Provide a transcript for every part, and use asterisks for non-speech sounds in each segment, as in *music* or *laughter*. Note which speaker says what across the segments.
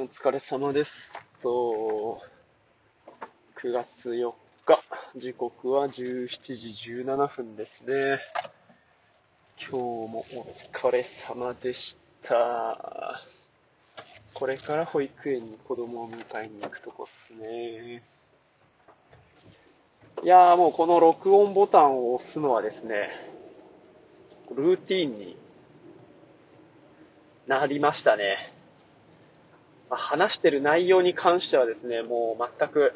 Speaker 1: お疲れ様です。と、9月4日、時刻は17時17分ですね。今日もお疲れ様でした。これから保育園に子供を迎えに行くとこっすね。いやーもうこの録音ボタンを押すのはですね、ルーティーンになりましたね。まあ話してる内容に関してはですね、もう全く、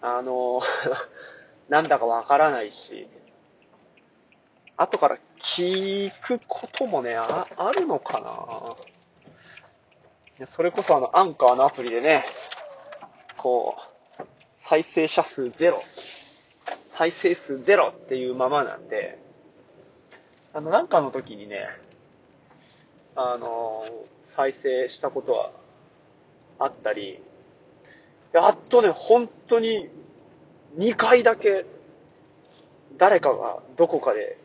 Speaker 1: あの、*laughs* なんだかわからないし、後から聞くこともね、ああるのかな。いやそれこそあの、アンカーのアプリでね、こう、再生者数ゼロ、再生数ゼロっていうままなんで、あの、なんかの時にね、あの、再生したことはあったり、やっとね、本当に2回だけ誰かがどこかで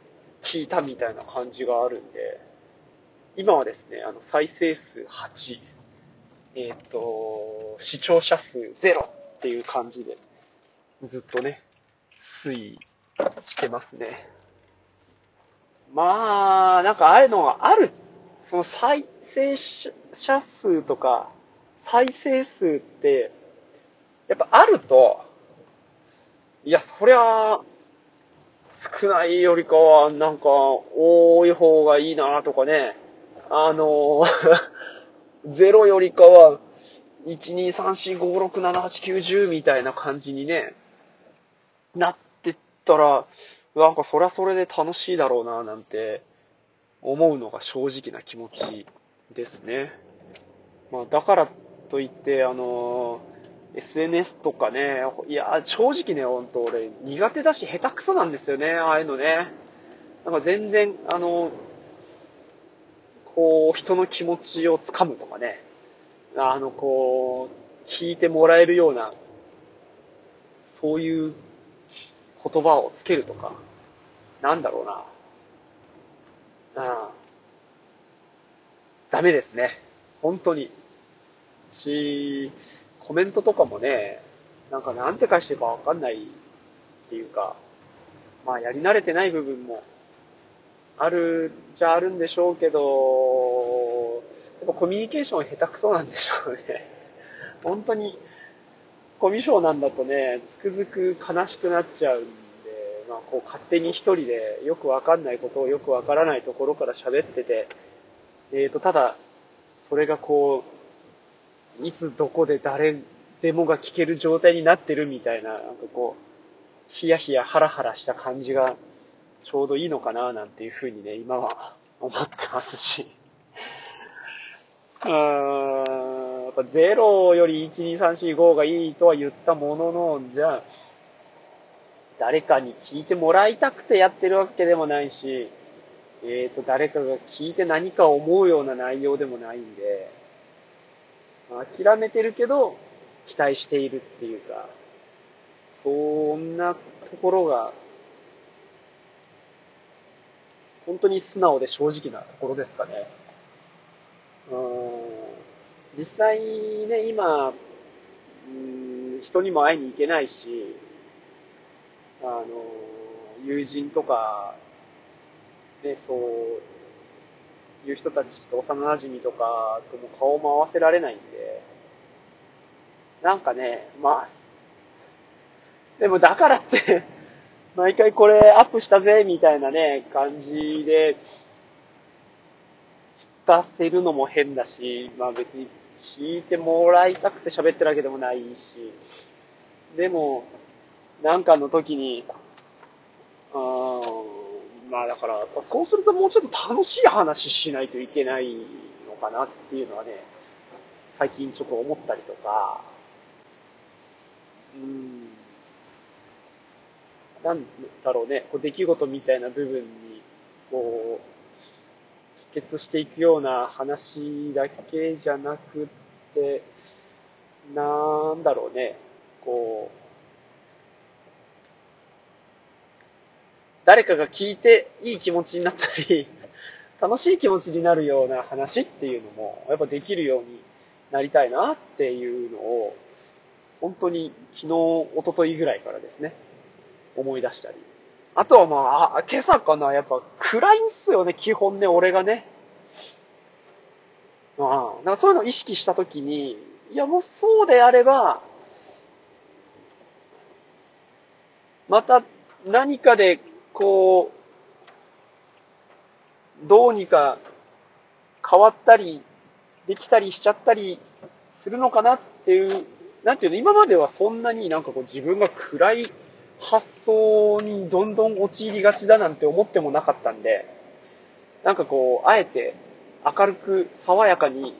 Speaker 1: 聞いたみたいな感じがあるんで、今はですね、あの、再生数8、えっ、と、視聴者数0っていう感じで、ずっとね、推移してますね。まあ、なんかああいうのがある、その再生者数とか、再生数って、やっぱあると、いや、そりゃ、少ないよりかは、なんか、多い方がいいなとかね、あの、*laughs* ゼロよりかは、1、2、3、4、5、6、7、8、9、10みたいな感じにね、なってったら、なんかそりゃそれで楽しいだろうな、なんて思うのが正直な気持ち。ですね。まあ、だからといって、あの、SNS とかね、いや、正直ね、ほんと俺苦手だし下手くそなんですよね、ああいうのね。なんか全然、あの、こう、人の気持ちをつかむとかね、あの、こう、聞いてもらえるような、そういう言葉をつけるとか、なんだろうな。ああダメですね。本当に。し、コメントとかもね、なんかなんて返していいかわかんないっていうか、まあやり慣れてない部分もあるじゃあるんでしょうけど、やっぱコミュニケーション下手くそなんでしょうね。*laughs* 本当に、コミュ障なんだとね、つくづく悲しくなっちゃうんで、まあこう勝手に一人でよくわかんないことをよくわからないところから喋ってて、えーと、ただ、それがこう、いつどこで誰でもが聞ける状態になってるみたいな、なんかこう、ヒヤヒヤハラハラした感じがちょうどいいのかななんていうふうにね、今は思ってますし。*laughs* うーん、やっぱ0より1、2、3、4、5がいいとは言ったものの、じゃあ、誰かに聞いてもらいたくてやってるわけでもないし、えっ、と、誰かが聞いて何か思うような内容でもないんで、諦めてるけど、期待しているっていうか、そんなところが、本当に素直で正直なところですかね。実際ね、今、うん人にも会いに行けないし、あの、友人とか、ね、そういう人たちと幼馴染とかとも顔も合わせられないんで、なんかね、まあ、でもだからって、*laughs* 毎回これアップしたぜ、みたいなね、感じで、出せるのも変だし、まあ別に聞いてもらいたくて喋ってるわけでもないし、でも、なんかの時に、うーんまあだから、そうするともうちょっと楽しい話しないといけないのかなっていうのはね、最近ちょっと思ったりとか、うん、なんだろうね、こう出来事みたいな部分に、こう、帰結していくような話だけじゃなくって、なんだろうね、こう、誰かが聞いていい気持ちになったり、*laughs* 楽しい気持ちになるような話っていうのも、やっぱできるようになりたいなっていうのを、本当に昨日、一昨日ぐらいからですね、思い出したり。あとはまあ、あ今朝かな、やっぱ暗いんすよね、基本ね、俺がね。ああ、だかそういうのを意識したときに、いやもうそうであれば、また何かで、こう、どうにか変わったり、できたりしちゃったりするのかなっていう、なんていうの、今まではそんなになんかこう自分が暗い発想にどんどん陥りがちだなんて思ってもなかったんで、なんかこう、あえて明るく爽やかに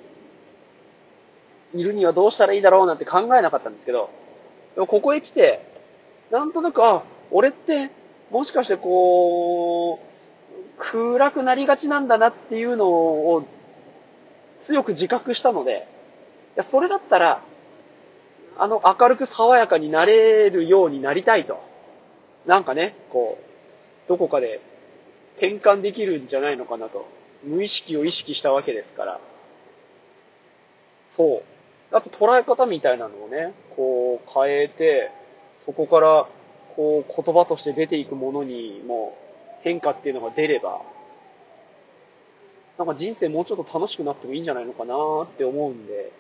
Speaker 1: いるにはどうしたらいいだろうなんて考えなかったんですけど、でもここへ来て、なんとなく、あ、俺って、もしかしてこう、暗くなりがちなんだなっていうのを強く自覚したので、いや、それだったら、あの明るく爽やかになれるようになりたいと。なんかね、こう、どこかで転換できるんじゃないのかなと。無意識を意識したわけですから。そう。あと捉え方みたいなのをね、こう変えて、そこからこう言葉として出ていくものにも変化っていうのが出れば、なんか人生もうちょっと楽しくなってもいいんじゃないのかなって思うんで、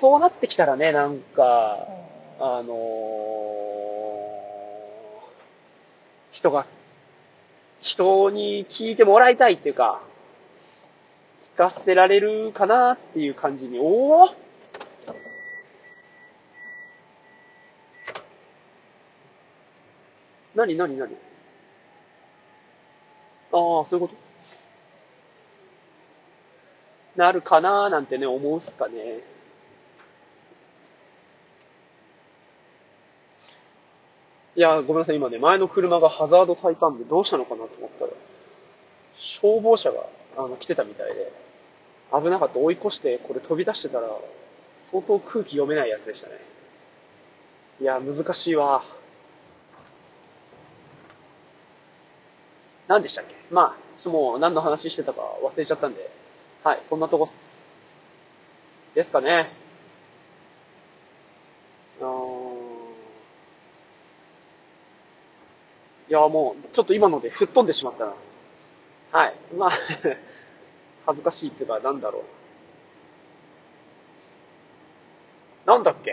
Speaker 1: そうなってきたらね、なんか、あのー、人が、人に聞いてもらいたいっていうか、聞かせられるかなっていう感じに、おお何何何？ああ、そういうこと？なるかなーなんてね、思うっすかね。いや、ごめんなさい、今ね、前の車がハザード焚いたんでどうしたのかなと思ったら、消防車があの来てたみたいで、危なかった追い越してこれ飛び出してたら、相当空気読めないやつでしたね。いや、難しいわ。何でしたっけ？まあ、もう何の話してたか忘れちゃったんで、はい、そんなとこっすですかね。うーん。いや、もう、ちょっと今ので吹っ飛んでしまったな。はい。まあ *laughs* 恥ずかしいっていうか、なんだろう。なんだっけ？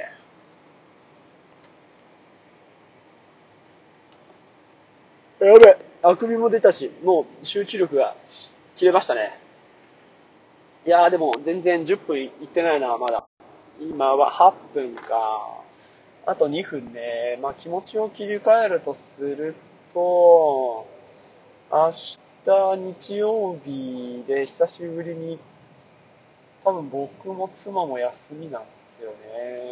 Speaker 1: やべ、あくびも出たし、もう集中力が切れましたね。いやーでも全然10分いってないな、まだ。今は8分か。あと2分ね。まあ気持ちを切り替えるとすると、明日日曜日で久しぶりに、多分僕も妻も休みなんですよね。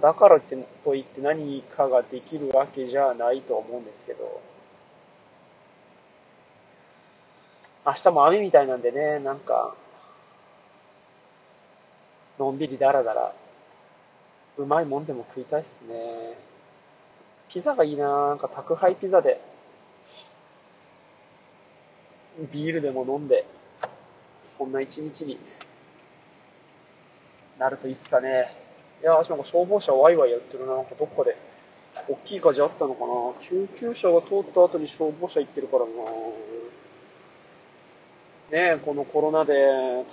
Speaker 1: だからってといって何かができるわけじゃないと思うんですけど。明日も雨みたいなんでね、なんか、のんびりだらだら、うまいもんでも食いたいっすね。ピザがいいななんか宅配ピザで、ビールでも飲んで、そんな一日になるといいっすかね。いやー、なんか消防車ワイワイやってるな。なんかどっかで、大きい火事あったのかな。救急車が通った後に消防車行ってるからな。ねえこのコロナで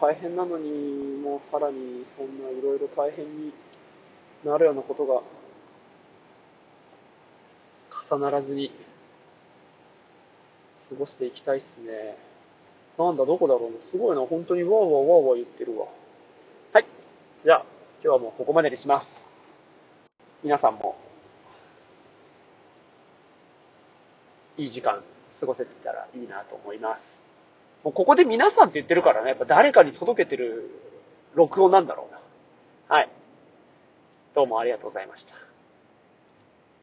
Speaker 1: 大変なのに、もうさらにそんないろいろ大変になるようなことが重ならずに過ごしていきたいっすね。なんだ、どこだろうすごいな、本当にわーわーわーわー言ってるわ。はい。じゃあ、今日はもうここまでにします。皆さんも、いい時間過ごせてたらいいなと思います。もうここで皆さんって言ってるからね、やっぱ誰かに届けてる録音なんだろうな。はい。どうもありがとうございました。